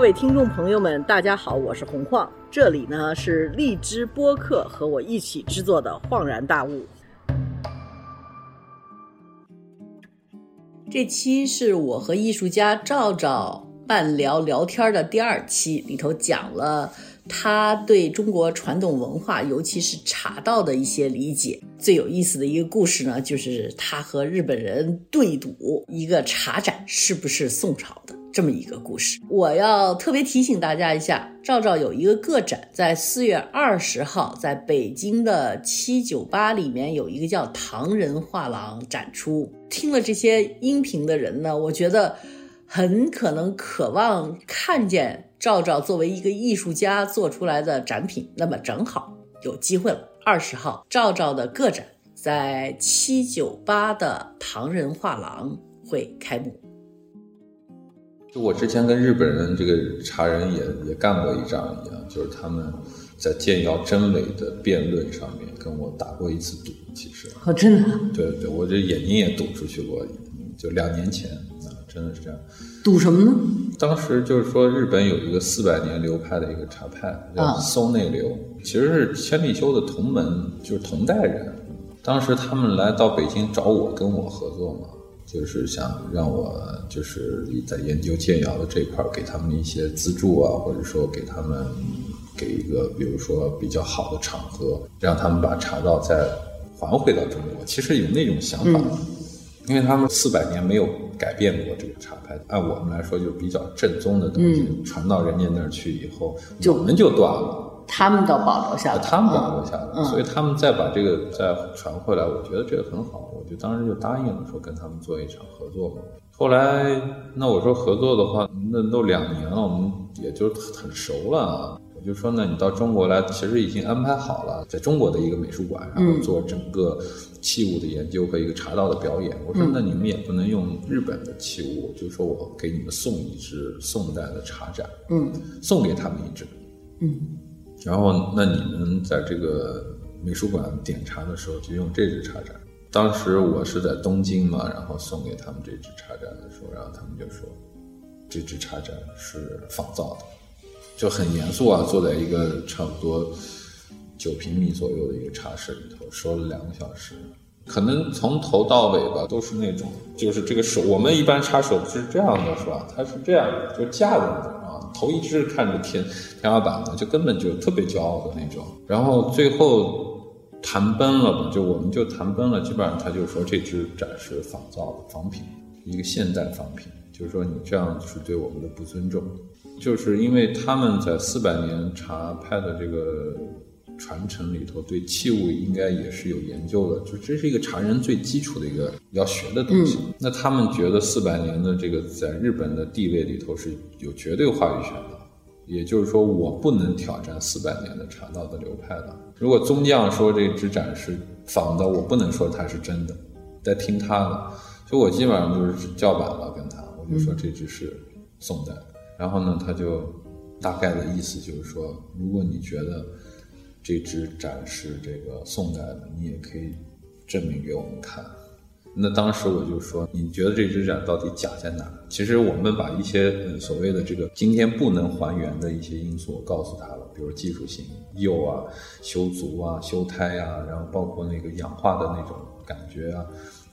各位听众朋友们，大家好，我是红晃，这里呢是荔枝播客和我一起制作的《恍然大悟》。这期是我和艺术家赵赵半聊聊天的第二期，里头讲了他对中国传统文化，尤其是茶道的一些理解。最有意思的一个故事呢，就是他和日本人对赌一个茶盏是不是宋朝的。这么一个故事，我要特别提醒大家一下，赵赵有一个个展，在四月二十号在北京的七九八里面有一个叫唐人画廊展出。听了这些音频的人呢，我觉得很可能渴望看见赵赵作为一个艺术家做出来的展品，那么正好有机会了。二十号，赵赵的个展在七九八的唐人画廊会开幕。就我之前跟日本人这个茶人也也干过一仗一样，就是他们在建窑真伪的辩论上面跟我打过一次赌，其实哦，真的，对对，我这眼睛也赌出去过，就两年前啊，真的是这样。赌什么呢？当时就是说日本有一个四百年流派的一个茶派叫松内流，其实是千利休的同门，就是同代人。当时他们来到北京找我跟我合作嘛。就是想让我就是在研究建窑的这块儿给他们一些资助啊，或者说给他们给一个比如说比较好的场合，让他们把茶道再还回到中国。其实有那种想法，因为他们四百年没有改变过这个茶派，按我们来说就比较正宗的东西传到人家那儿去以后，我们就断了。他们倒保留下来，他们保留下来，所以他们再把这个再传回来，我觉得这个很好，我就当时就答应了，说跟他们做一场合作嘛。后来那我说合作的话，那都两年了，我们也就很熟了。我就说，那你到中国来，其实已经安排好了，在中国的一个美术馆，然后做整个器物的研究和一个茶道的表演。我说，那你们也不能用日本的器物，就说我给你们送一只宋代的茶盏，嗯，送给他们一只，嗯。然后，那你们在这个美术馆点茶的时候就用这只茶盏。当时我是在东京嘛，然后送给他们这只茶盏的时候，然后他们就说，这只茶盏是仿造的，就很严肃啊，坐在一个差不多九平米左右的一个茶室里头，说了两个小时，可能从头到尾吧都是那种，就是这个手，我们一般插手是这样的，是吧？它是这样的，就架在那。头一直看着天天花板的，就根本就特别骄傲的那种。然后最后谈崩了吧，就我们就谈崩了。基本上他就说这只展示仿造的仿品，一个现代仿品，就是说你这样是对我们的不尊重。就是因为他们在四百年茶派的这个。传承里头对器物应该也是有研究的，就这是一个茶人最基础的一个要学的东西。那他们觉得四百年的这个在日本的地位里头是有绝对话语权的，也就是说我不能挑战四百年的茶道的流派的。如果宗匠说这只盏是仿的，我不能说它是真的，得听他的。所以我基本上就是叫板了，跟他我就说这只是宋代。然后呢，他就大概的意思就是说，如果你觉得。这只展示这个宋代的，你也可以证明给我们看。那当时我就说，你觉得这只展到底假在哪？其实我们把一些所谓的这个今天不能还原的一些因素告诉他了，比如技术性釉啊、修足啊、修胎啊，然后包括那个氧化的那种感觉啊，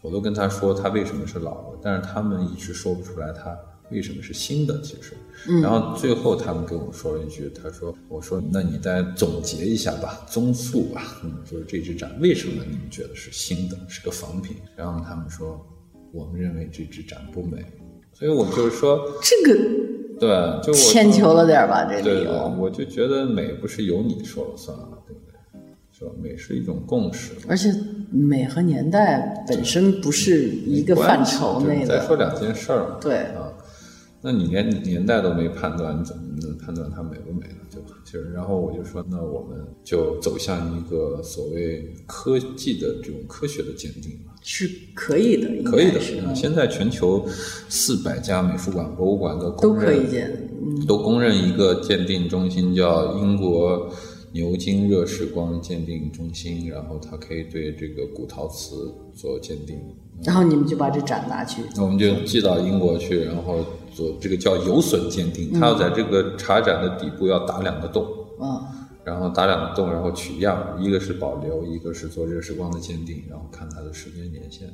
我都跟他说他为什么是老的，但是他们一直说不出来他。为什么是新的？其实，然后最后他们跟我说了一句：“他说，我说，那你再总结一下吧，综述吧，嗯，就是这只展为什么你们觉得是新的，是个仿品？”然后他们说：“我们认为这只展不美。”所以我就是说，这个对，就牵求 了点吧，这个。对，我就觉得美不是由你说了算了，对不对？是吧？美是一种共识，而且美和年代本身不是一个范畴内的。再说两件事儿，对啊。那你连年代都没判断，你怎么能判断它美不美呢？对吧？就是，然后我就说，那我们就走向一个所谓科技的这种科学的鉴定是可以的，可以的。现在全球四百家美术馆、博物馆都都可以鉴，都公认一个鉴定中心，叫英国牛津热释光鉴定中心，然后它可以对这个古陶瓷做鉴定。然后你们就把这展拿去，那我们就寄到英国去，然后。做这个叫有损鉴定，他要在这个茶盏的底部要打两个洞，嗯。然后打两个洞，然后取样，一个是保留，一个是做热释光的鉴定，然后看它的时间年限。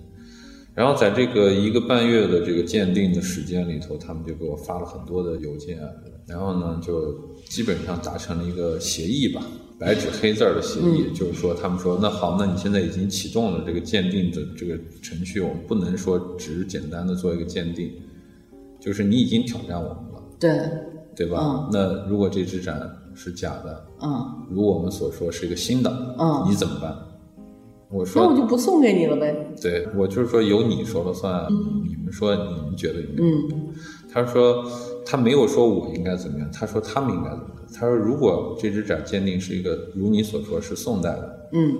然后在这个一个半月的这个鉴定的时间里头，他们就给我发了很多的邮件，然后呢，就基本上达成了一个协议吧，白纸黑字儿的协议，就是说他们说，那好，那你现在已经启动了这个鉴定的这个程序，我们不能说只简单的做一个鉴定，就是你已经挑战我们了，对，对吧？那如果这只展是假的，嗯，如我们所说是一个新的，嗯你怎么办？我那我，就不送给你了呗。对我就是说由你说了算，你们说你们觉得应该。嗯他说他没有说我应该怎么样，他说他们应该怎么样。他说如果这只展鉴定是一个如你所说是宋代的，嗯，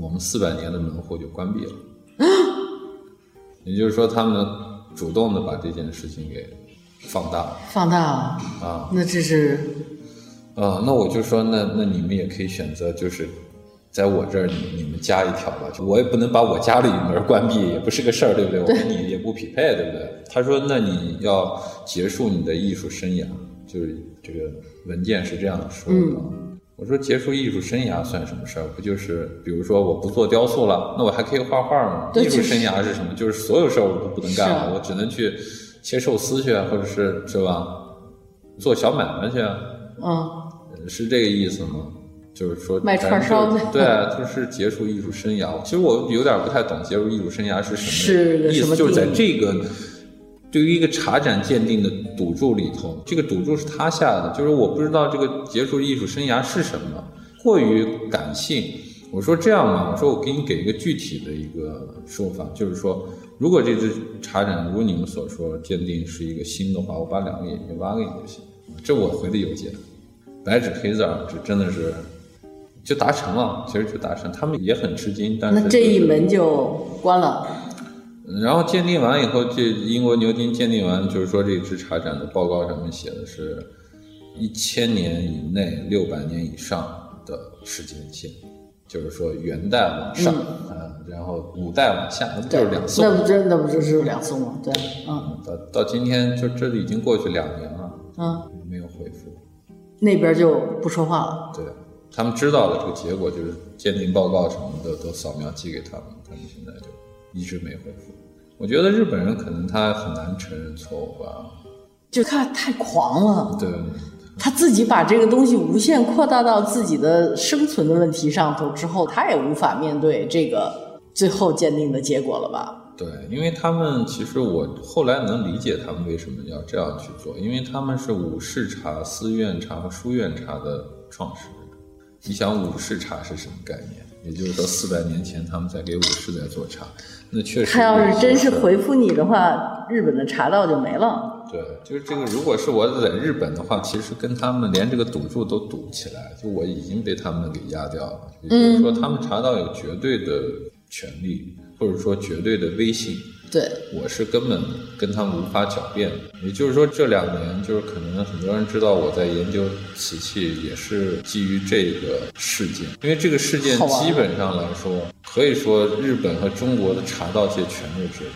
我们四百年的门户就关闭了。也就是说，他们主动的把这件事情给放大了放大了，啊。那这是啊，那我就说，那那你们也可以选择，就是在我这儿你你们加一条吧，就我也不能把我家里门关闭，也不是个事儿，对不对？我跟你也不匹配，对不对？他说，那你要结束你的艺术生涯，就是这个文件是这样说的。我说结束艺术生涯算什么事儿？不就是比如说我不做雕塑了，那我还可以画画吗？艺术生涯是什么？就是所有事儿我都不能干了，我只能去切寿司去啊，或者是是吧？做小买卖去啊。嗯是这个意思吗？就是说卖串烧的对啊，就是结束艺术生涯。其实我有点不太懂结束艺术生涯是什么意思，就是在这个对于一个茶展鉴定的赌注里头，这个赌注是他下的，就是我不知道这个结束艺术生涯是什么，过于感性。我说这样吧，我说我给你给一个具体的一个说法，就是说，如果这只茶盏如你们所说鉴定是一个新的话，我把两个眼睛挖给你就行。这我回的邮件。白纸黑字儿，这真的是就达成了，其实就达成，他们也很吃惊，但是那这一门就关了。然后鉴定完以后，这英国牛津鉴定完，就是说这只茶盏的报告上面写的是一千年以内六百年以上的时间线，就是说元代往上，啊，然后五代往下，那不就是两宋？那不真的不就是两宋吗？对，嗯到到今天就这已经过去两年了，嗯，没有回复。那边就不说话了。对他们知道了这个结果，就是鉴定报告什么的都扫描寄给他们，他们现在就一直没回复。我觉得日本人可能他很难承认错误吧，就他太狂了，对，他自己把这个东西无限扩大到自己的生存的问题上头之后，他也无法面对这个最后鉴定的结果了吧？对，因为他们其实我后来能理解他们为什么要这样去做，因为他们是武士茶、寺院茶和书院茶的创始人。你想武士茶是什么概念？也就是说，四百年前他们在给武士在做茶，那确实他要是真是回。复你的话，日本的茶道就没了。对，就是这个。如果是我在日本的话，其实跟他们连这个赌注都赌不起来，就我已经被他们给压掉了。也就是说，他们茶道有绝对的权利，或者说绝对的威信，对，我是根本跟他们无法狡辩的。也就是说，这两年就是可能很多人知道我在研究瓷器，也是基于这个事件，因为这个事件基本上来说，可以说日本和中国的茶道界全都知道。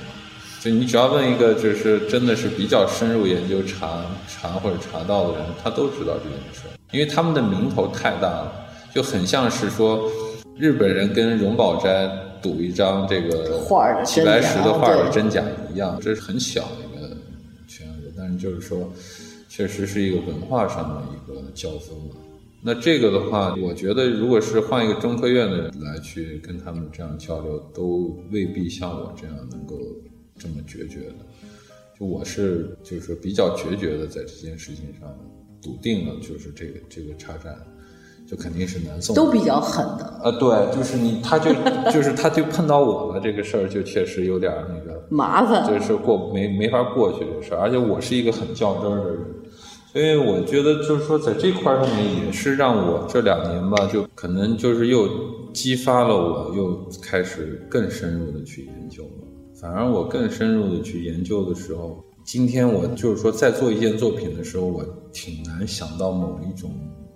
就你只要问一个，就是真的是比较深入研究茶茶或者茶道的人，他都知道这件事，因为他们的名头太大了，就很像是说日本人跟荣宝斋赌一张这个画儿的齐白石的画的真假一样，这是很小的一个圈子，但是就是说，确实是一个文化上的一个交锋嘛。那这个的话，我觉得如果是换一个中科院的人来去跟他们这样交流，都未必像我这样能够这么决绝的。就我是就是说比较决绝的，在这件事情上笃定了，就是这个这个插站，就肯定是南宋的都比较狠的，啊，对，就是你，他就 就是他就碰到我了，这个事儿就确实有点那个，麻烦。就是过没没法过去这事儿，而且我是一个很较真儿的人，所以我觉得就是说在这块上面也是让我这两年吧，就可能就是又激发了我，又开始更深入的去研究了。反而我更深入的去研究的时候，今天我就是说在做一件作品的时候，我挺难想到某一种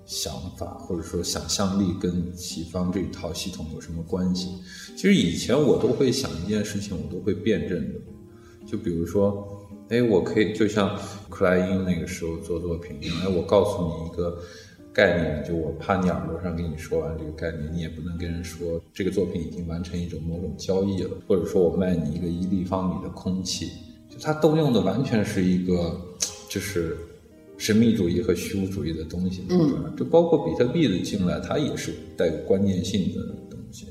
想法或者说想象力跟西方这一套系统有什么关系。其实以前我都会想一件事情，我都会辩证的，就比如说，哎，我可以就像克莱因那个时候做作品一样，哎，我告诉你一个概念，就我趴你耳朵上跟你说完这个概念，你也不能跟人说这个作品已经完成一种某种交易了，或者说我卖你一个一立方米的空气，就它动用的完全是一个就是神秘主义和虚无主义的东西。嗯，就包括比特币的进来，它也是带有关键性的东西。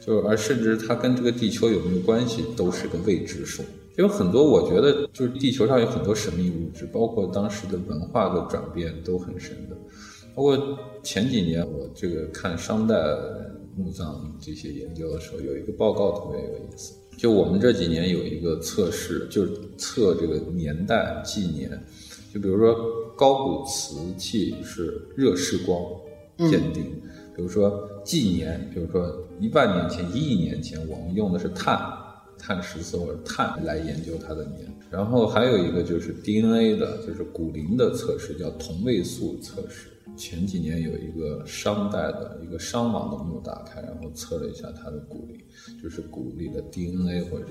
就而甚至它跟这个地球有没有关系，都是个未知数。有很多我觉得，就是地球上有很多神秘物质，包括当时的文化的转变都很深的。包括前几年我这个看商代墓葬这些研究的时候，有一个报告特别有意思。就我们这几年有一个测试，就是测这个年代纪年。就比如说高古瓷器是热释光鉴定，比如说纪年，比如说一万年前、一亿年前，我们用的是碳。碳十四或者碳来研究它的年，然后还有一个就是 DNA 的，就是骨龄的测试，叫同位素测试。前几年有一个商代的一个商王的墓打开，然后测了一下他的骨龄，就是骨里的 DNA 或者，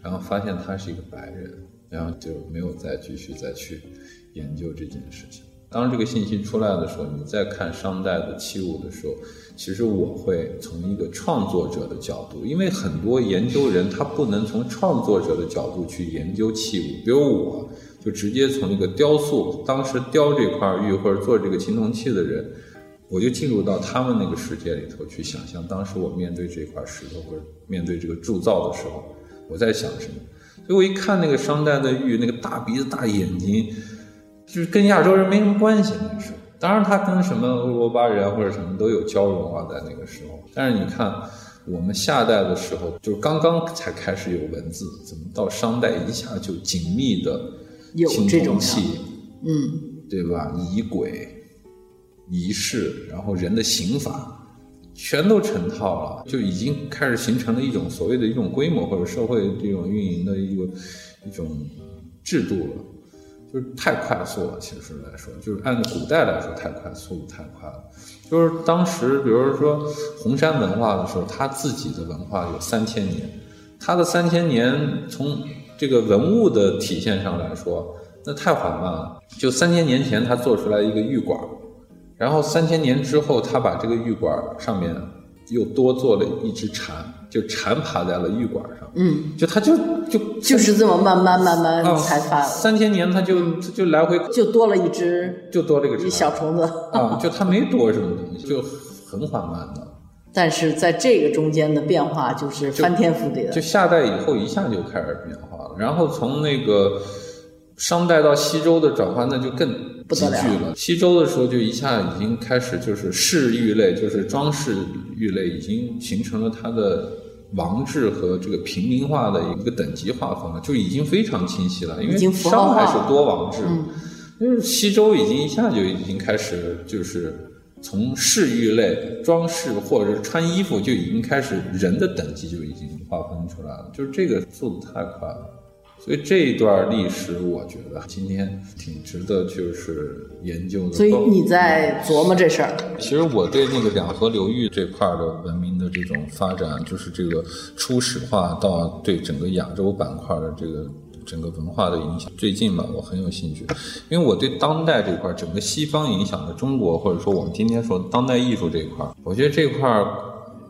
然后发现他是一个白人，然后就没有再继续再去研究这件事情。当这个信息出来的时候，你再看商代的器物的时候，其实我会从一个创作者的角度，因为很多研究人他不能从创作者的角度去研究器物，比如我就直接从一个雕塑，当时雕这块玉或者做这个青铜器的人，我就进入到他们那个世界里头去想象，当时我面对这块石头或者面对这个铸造的时候，我在想什么。所以我一看那个商代的玉，那个大鼻子大眼睛。就是跟亚洲人没什么关系，那个时候，当然他跟什么欧罗巴人或者什么都有交融啊，在那个时候。但是你看，我们夏代的时候，就是刚刚才开始有文字，怎么到商代一下就紧密的青铜器，嗯，对吧？仪轨、仪式，然后人的刑法，全都成套了，就已经开始形成了一种所谓的一种规模或者社会这种运营的一个一种制度了。就是太快速了，其实来说，就是按古代来说太快，速太快了。就是当时，比如说红山文化的时候，他自己的文化有三千年，他的三千年从这个文物的体现上来说，那太缓慢了。就三千年前他做出来一个玉管，然后三千年之后他把这个玉管上面又多做了一只蝉。就蝉爬在了玉管上，嗯，就它就就就是这么慢慢慢慢才发了三千年，它就就来回就多了一只，就多了一个小虫子啊，就它没多什么东西，就很缓慢的。但是在这个中间的变化就是翻天覆地的，就夏代以后一下就开始变化了，然后从那个商代到西周的转换，那就更急剧了。西周的时候就一下已经开始就是饰玉类，就是装饰玉类已经形成了它的。王制和这个平民化的一个等级划分了，就已经非常清晰了。因为商还是多王制，就是西周已经一下就已经开始，就是从饰玉类、装饰或者是穿衣服就已经开始，人的等级就已经划分出来了。就是这个速度太快了。所以这一段历史，我觉得今天挺值得就是研究的。所以你在琢磨这事儿。其实我对那个两河流域这块的文明的这种发展，就是这个初始化到对整个亚洲板块的这个整个文化的影响，最近嘛，我很有兴趣，因为我对当代这块整个西方影响的中国，或者说我们今天说当代艺术这一块，我觉得这块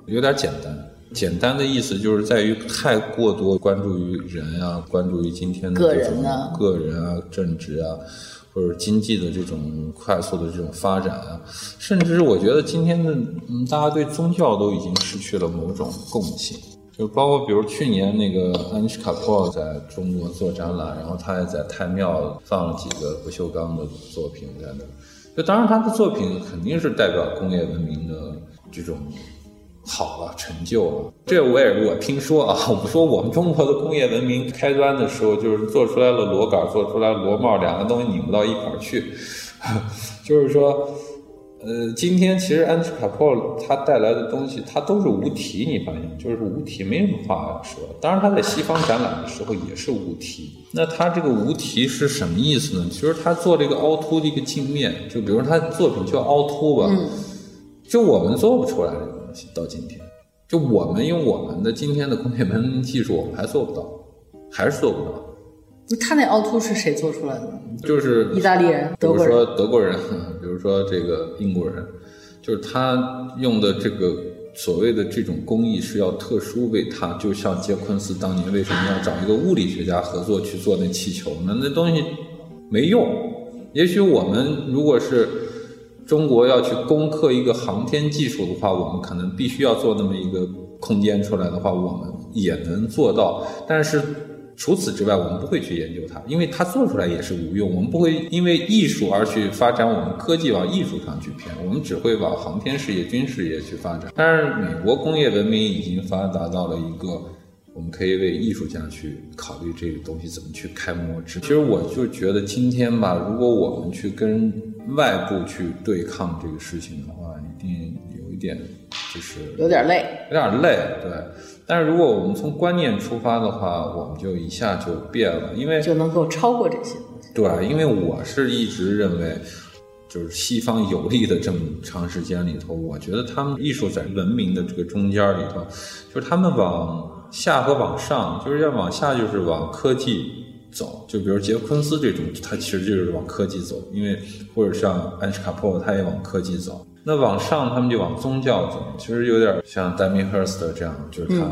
有点简单。简单的意思就是在于太过多关注于人啊，关注于今天的这种个人啊、政治啊，或者经济的这种快速的这种发展啊，甚至我觉得今天的嗯，大家对宗教都已经失去了某种共性。就包括比如去年那个安妮什卡珀在中国做展览，然后他也在太庙放了几个不锈钢的作品在那。就当然他的作品肯定是代表工业文明的这种。好了，成就了。这我也我听说啊，我们说我们中国的工业文明开端的时候，就是做出来了螺杆，做出来螺帽，两个东西拧不到一块儿去。就是说，呃，今天其实安斯卡珀他带来的东西，它都是无题，你发现就是无题，没什么话要说。当然，他在西方展览的时候也是无题。那他这个无题是什么意思呢？其实他做这个凹凸的一个镜面，就比如他作品叫凹凸吧，就我们做不出来。到今天，就我们用我们的今天的工业文明技术，我们还做不到，还是做不到。那他那凹凸是谁做出来的？就是意大利人、比德国人。如说德国人，比如说这个英国人，就是他用的这个所谓的这种工艺是要特殊为他，就像杰昆斯当年为什么要找一个物理学家合作去做那气球呢？那东西没用。也许我们如果是中国要去攻克一个航天技术的话，我们可能必须要做那么一个空间出来的话，我们也能做到。但是除此之外，我们不会去研究它，因为它做出来也是无用。我们不会因为艺术而去发展我们科技往艺术上去偏，我们只会往航天事业、军事业去发展。但是美国工业文明已经发达到了一个。我们可以为艺术家去考虑这个东西怎么去开模制。其实我就觉得今天吧，如果我们去跟外部去对抗这个事情的话，一定有一点就是有点累，有点累，对。但是如果我们从观念出发的话，我们就一下就变了，因为就能够超过这些东西。对，因为我是一直认为，就是西方有利的这么长时间里头，我觉得他们艺术在文明的这个中间里头，就是他们往。下和往上，就是要往下，就是往科技走。就比如杰昆斯这种，他其实就是往科技走，因为或者像安什卡珀，他也往科技走。那往上，他们就往宗教走，其实有点像戴米赫斯特这样，就是他。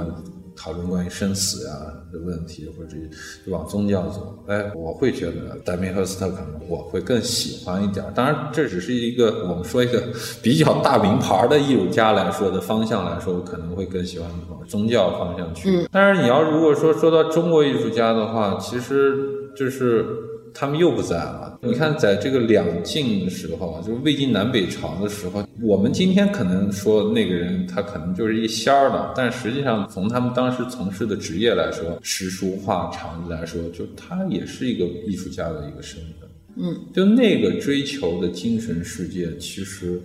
讨论关于生死呀的问题，或者就往宗教走，哎，我会觉得达米赫斯特可能我会更喜欢一点。当然，这只是一个我们说一个 比较大名牌的艺术家来说的方向来说，我可能会更喜欢往宗教方向去。但是你要如果说说到中国艺术家的话，其实就是。他们又不在了。你看，在这个两晋的时候，就是魏晋南北朝的时候，我们今天可能说那个人他可能就是一仙儿了，但实际上从他们当时从事的职业来说，诗书画场来说，就他也是一个艺术家的一个身份。嗯，就那个追求的精神世界，其实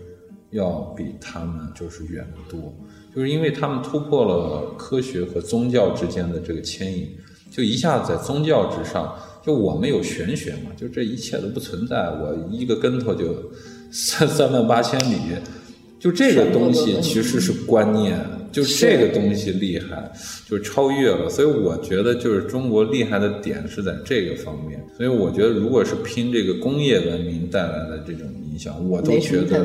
要比他们就是远得多，就是因为他们突破了科学和宗教之间的这个牵引，就一下子在宗教之上。就我们有玄学嘛，就这一切都不存在，我一个跟头就三 三万八千里，就这个东西其实是观念，就这个东西厉害，就超越了。所以我觉得就是中国厉害的点是在这个方面。所以我觉得如果是拼这个工业文明带来的这种影响，我都觉得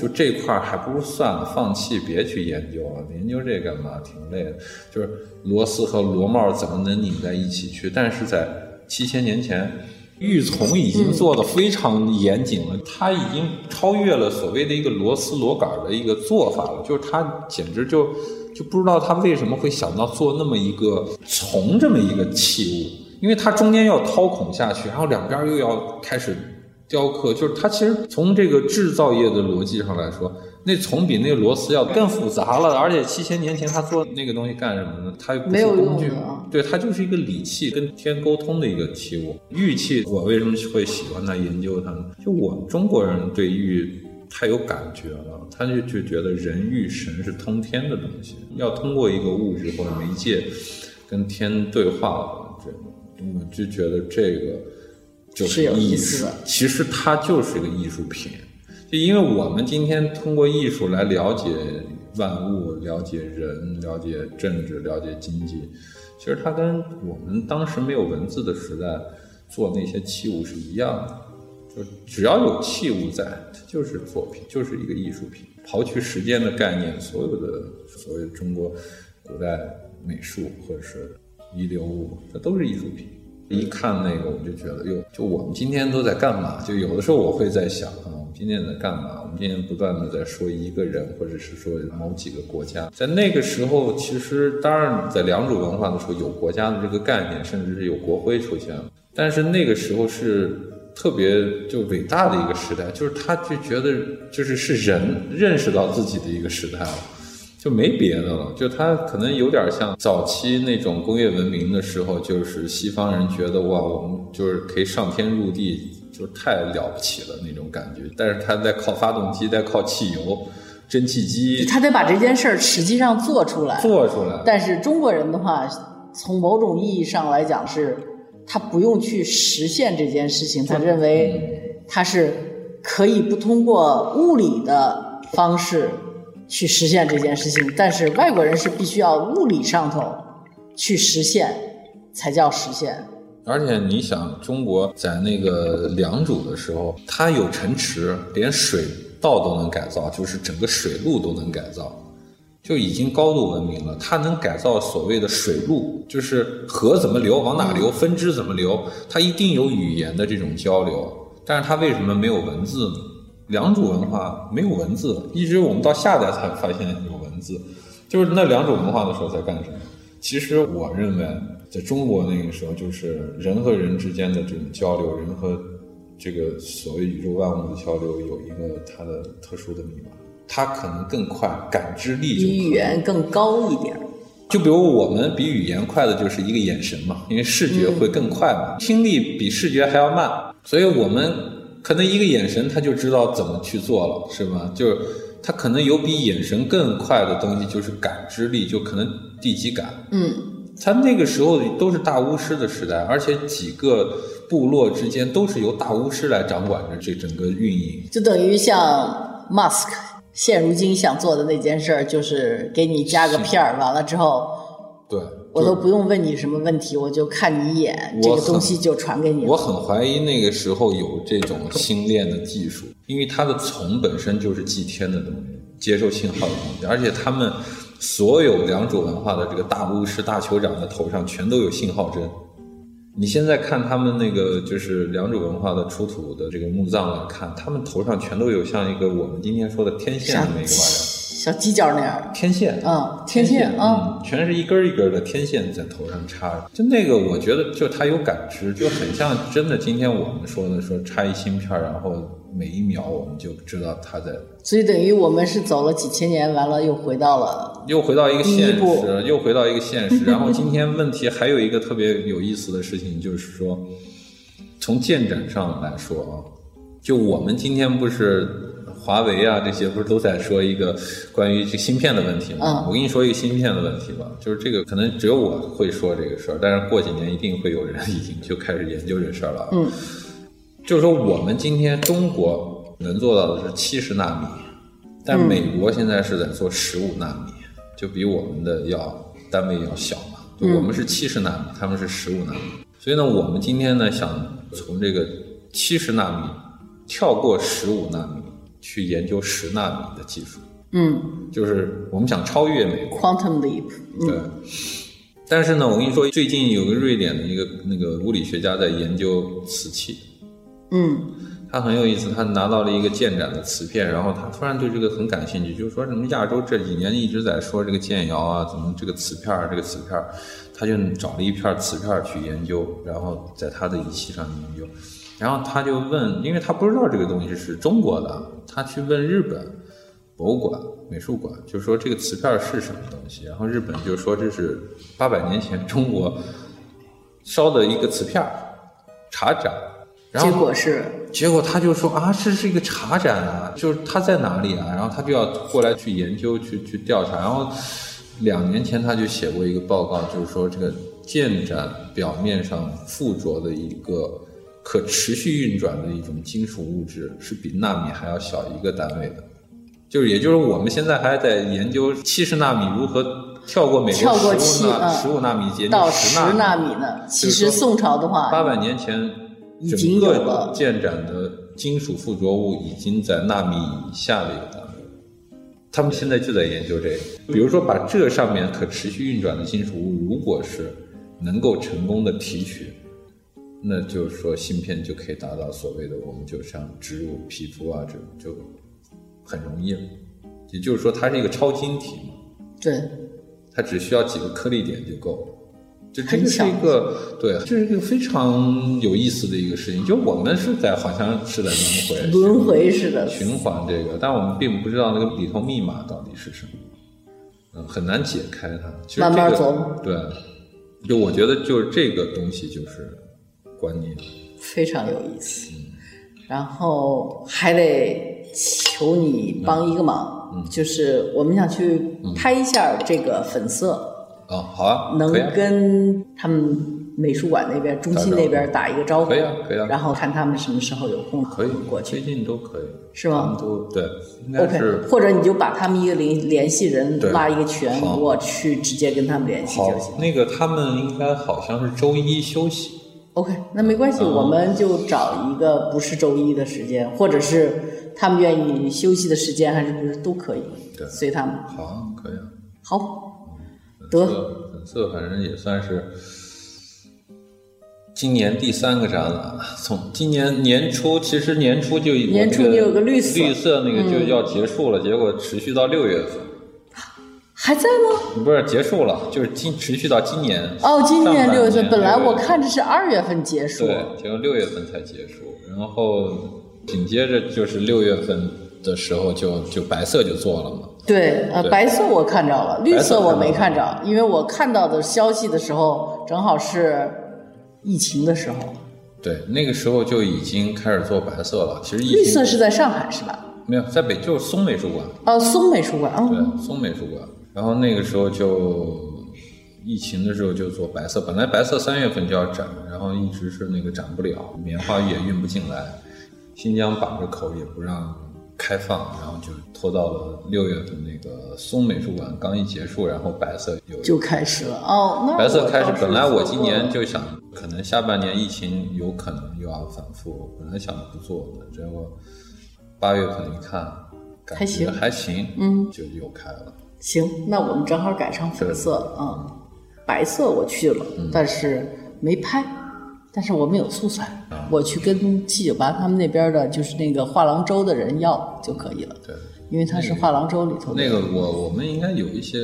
就这块儿还不如算了，放弃，别去研究了。研究这干嘛？挺累的。就是螺丝和螺帽怎么能拧在一起去？但是在七千年前，玉琮已经做的非常严谨了，它已经超越了所谓的一个螺丝螺杆的一个做法了。就是它简直就就不知道他为什么会想到做那么一个从这么一个器物，因为它中间要掏孔下去，然后两边又要开始雕刻，就是它其实从这个制造业的逻辑上来说。那从比那个螺丝要更复杂了，而且七千年前他做那个东西干什么呢？它不是工具，对，它就是一个礼器，跟天沟通的一个器物。玉器，我为什么会喜欢它、研究它呢？就我们中国人对玉太有感觉了，他就就觉得人与神是通天的东西，要通过一个物质或者媒介跟天对话，这我就觉得这个就是艺术。其实它就是一个艺术品。就因为我们今天通过艺术来了解万物、了解人、了解政治、了解经济，其实它跟我们当时没有文字的时代做那些器物是一样的。就只要有器物在，它就是作品，就是一个艺术品。刨去时间的概念，所有的所谓中国古代美术或者是遗留物，它都是艺术品。一看那个，我就觉得，哟，就我们今天都在干嘛？就有的时候我会在想啊。今天在干嘛？我们今天不断的在说一个人，或者是说某几个国家。在那个时候，其实当然在良渚文化的时候，有国家的这个概念，甚至是有国徽出现了。但是那个时候是特别就伟大的一个时代，就是他就觉得就是是人认识到自己的一个时代了，就没别的了。就它可能有点像早期那种工业文明的时候，就是西方人觉得哇，我们就是可以上天入地。就太了不起了那种感觉，但是他在靠发动机，在靠汽油、蒸汽机，他得把这件事儿实际上做出来，做出来。但是中国人的话，从某种意义上来讲，是他不用去实现这件事情，他认为他是可以不通过物理的方式去实现这件事情，但是外国人是必须要物理上头去实现才叫实现。而且你想，中国在那个良渚的时候，它有城池，连水道都能改造，就是整个水路都能改造，就已经高度文明了。它能改造所谓的水路，就是河怎么流，往哪流，分支怎么流，它一定有语言的这种交流。但是它为什么没有文字呢？良渚文化没有文字，一直我们到夏代才发现有文字，就是那良渚文化的时候在干什么？其实我认为。在中国那个时候，就是人和人之间的这种交流，人和这个所谓宇宙万物的交流，有一个它的特殊的密码，它可能更快，感知力比语言更高一点。就比如我们比语言快的就是一个眼神嘛，因为视觉会更快嘛，听力比视觉还要慢，所以我们可能一个眼神他就知道怎么去做了，是吧？就是他可能有比眼神更快的东西，就是感知力，就可能第几感。嗯。他那个时候都是大巫师的时代，而且几个部落之间都是由大巫师来掌管着这整个运营。就等于像 Mask 现如今想做的那件事儿，就是给你加个片儿，完了之后，对我都不用问你什么问题，我就看你一眼，这个东西就传给你了。我很怀疑那个时候有这种星链的技术，因为它的从本身就是祭天的东西，接受信号的东西，而且他们。所有良渚文化的这个大巫师、大酋长的头上全都有信号针。你现在看他们那个就是良渚文化的出土的这个墓葬来看，他们头上全都有像一个我们今天说的天线那么一个玩意儿。小犄角那样，天线，啊，天线，嗯，全是一根一根的天线在头上插着，就那个，我觉得就他有感知，就很像真的。今天我们说的说插一芯片，然后每一秒我们就知道他在。所以等于我们是走了几千年，完了又回到了，又回到一个现实，又回到一个现实。然后今天问题还有一个特别有意思的事情，就是说，从建展上来说啊，就我们今天不是。华为啊，这些不是都在说一个关于这芯片的问题吗？我跟你说一个芯片的问题吧，就是这个可能只有我会说这个事儿，但是过几年一定会有人已经就开始研究这事儿了。嗯，就是说我们今天中国能做到的是七十纳米，但美国现在是在做十五纳米，就比我们的要单位要小嘛。就我们是七十纳米，他们是十五纳米，所以呢，我们今天呢想从这个七十纳米跳过十五纳米。去研究十纳米的技术，嗯，就是我们想超越美国，quantum leap，对。但是呢，我跟你说，最近有个瑞典的一个那个物理学家在研究瓷器，嗯，他很有意思，他拿到了一个建盏的瓷片，然后他突然对这个很感兴趣，就是说什么亚洲这几年一直在说这个建窑啊，怎么这个瓷片儿，这个瓷片儿，他就找了一片瓷片去研究，然后在他的仪器上研究。然后他就问，因为他不知道这个东西是中国的，他去问日本博物馆、美术馆，就说这个瓷片是什么东西。然后日本就说这是八百年前中国烧的一个瓷片茶盏。然后结果是，结果他就说啊，这是一个茶盏啊，就是它在哪里啊？然后他就要过来去研究、去去调查。然后两年前他就写过一个报告，就是说这个建盏表面上附着的一个。可持续运转的一种金属物质是比纳米还要小一个单位的，就是也就是我们现在还在研究七十纳米如何跳过美国十五纳十五纳米阶到十纳米呢？其实宋朝的话，八百年前整个建盏的金属附着物已经在纳米以下的一个单位，他们现在就在研究这个，比如说把这上面可持续运转的金属物，如果是能够成功的提取。那就是说，芯片就可以达到所谓的，我们就像植入皮肤啊，这种就很容易了。也就是说，它是一个超晶体嘛。对。它只需要几个颗粒点就够了。就这个是一个，对，这是一个非常有意思的一个事情。就我们是在好像是在轮回，轮回似的循环这个，但我们并不知道那个里头密码到底是什么，嗯，很难解开它。慢慢走。对。就我觉得，就是这个东西就是。观念非常有意思，然后还得求你帮一个忙，就是我们想去拍一下这个粉色啊，好啊，能跟他们美术馆那边、中心那边打一个招呼，可以啊，可以啊，然后看他们什么时候有空，可以过去，最近都可以，是吗？都对，OK，或者你就把他们一个联联系人拉一个群，我去直接跟他们联系就行。那个他们应该好像是周一休息。OK，那没关系，我们就找一个不是周一的时间，或者是他们愿意休息的时间，还是不是都可以，对。随他们。好啊，可以啊。好，粉得。色粉色，反正也算是今年第三个展览了。从今年年初，其实年初就有年初那个就有个绿色。嗯绿色那个就要结束了，结果持续到六月份，还在吗？不是结束了，就是今持续到今年。哦，今年六月份，本来我看着是二月份结束。对，结果六月份才结束，然后紧接着就是六月份的时候就就白色就做了嘛。对，呃，白色我看着了，绿色色我没看看着，因为我看到的消息的时候正好是疫情的时候。对，那个时候就已经开始做白色了。其实绿色是在上海是吧？没有在北，就是松美术馆。哦，松美术馆。哦，对，松美术馆。然后那个时候就疫情的时候就做白色，本来白色三月份就要展，然后一直是那个展不了，棉花也运不进来，新疆把着口也不让开放，然后就拖到了六月份那个松美术馆刚一结束，然后白色有就开始了。哦，那白色开始本来我今年就想，可能下半年疫情有可能又要反复，本来想不做的，结果八月份一看，感觉还行还行，嗯，就又开了。行，那我们正好改成粉色啊、嗯白色我去了，嗯但是没拍，但是我们有素材，啊我去跟七九八他们那边的，就是那个画廊周的人要就可以了，对，因为他是画廊周里头的那个我我们应该有一些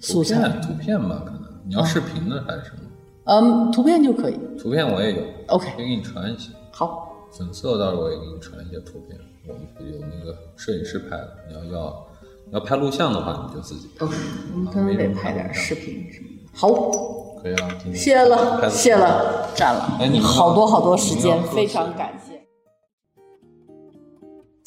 素材图片，图片吧，可能你要视频的还是什么？嗯，图片就可以。图片我也有 OK 可以给你传一些。好，粉色到时候我也给你传一些图片，我们有那个摄影师拍的，你要要要拍录像的话，你就自己拍。我们可能得拍点视频什么的。好，可以啊，今天谢了，谢了，占了哎你们好多好多时间非常感谢。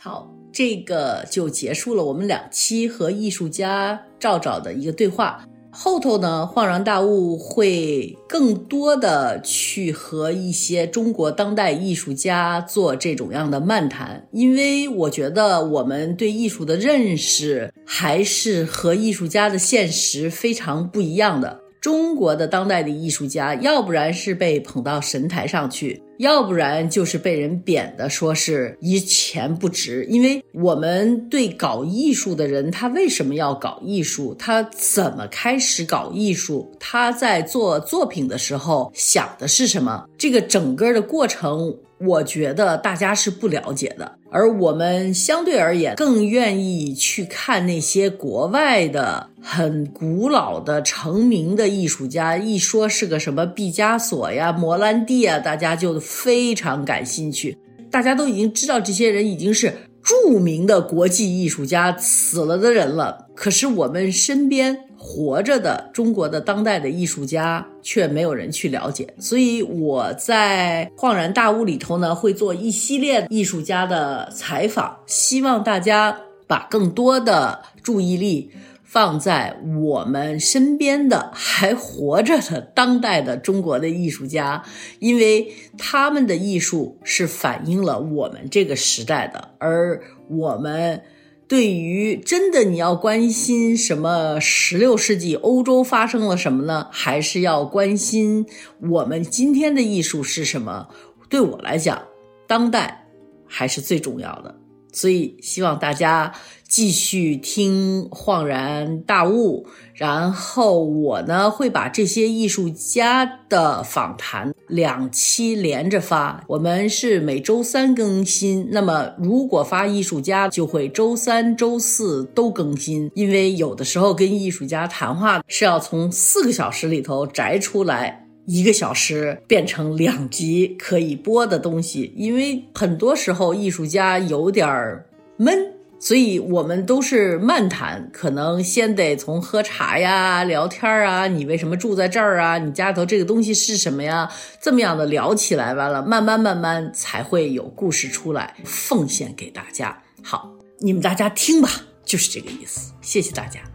好，这个就结束了我们两期和艺术家赵赵的一个对话。后头呢，恍然大悟会更多的去和一些中国当代艺术家做这种样的漫谈，因为我觉得我们对艺术的认识还是和艺术家的现实非常不一样的。中国的当代的艺术家，要不然是被捧到神台上去，要不然就是被人贬的，说是一钱不值。因为我们对搞艺术的人，他为什么要搞艺术？他怎么开始搞艺术？他在做作品的时候想的是什么？这个整个的过程，我觉得大家是不了解的。而我们相对而言更愿意去看那些国外的很古老的成名的艺术家，一说是个什么毕加索呀、摩兰蒂啊，大家就非常感兴趣。大家都已经知道这些人已经是著名的国际艺术家，死了的人了。可是我们身边活着的中国的当代的艺术家却没有人去了解，所以我在恍然大悟里头呢，会做一系列艺术家的采访，希望大家把更多的注意力放在我们身边的还活着的当代的中国的艺术家，因为他们的艺术是反映了我们这个时代的，而我们。对于真的你要关心什么十六世纪欧洲发生了什么呢？还是要关心我们今天的艺术是什么？对我来讲，当代还是最重要的。所以希望大家继续听恍然大悟，然后我呢会把这些艺术家的访谈两期连着发。我们是每周三更新，那么如果发艺术家，就会周三、周四都更新，因为有的时候跟艺术家谈话是要从四个小时里头摘出来。一个小时变成两集可以播的东西，因为很多时候艺术家有点儿闷，所以我们都是漫谈，可能先得从喝茶呀、聊天啊，你为什么住在这儿啊？你家里头这个东西是什么呀？这么样的聊起来，完了慢慢慢慢才会有故事出来，奉献给大家。好，你们大家听吧，就是这个意思。谢谢大家。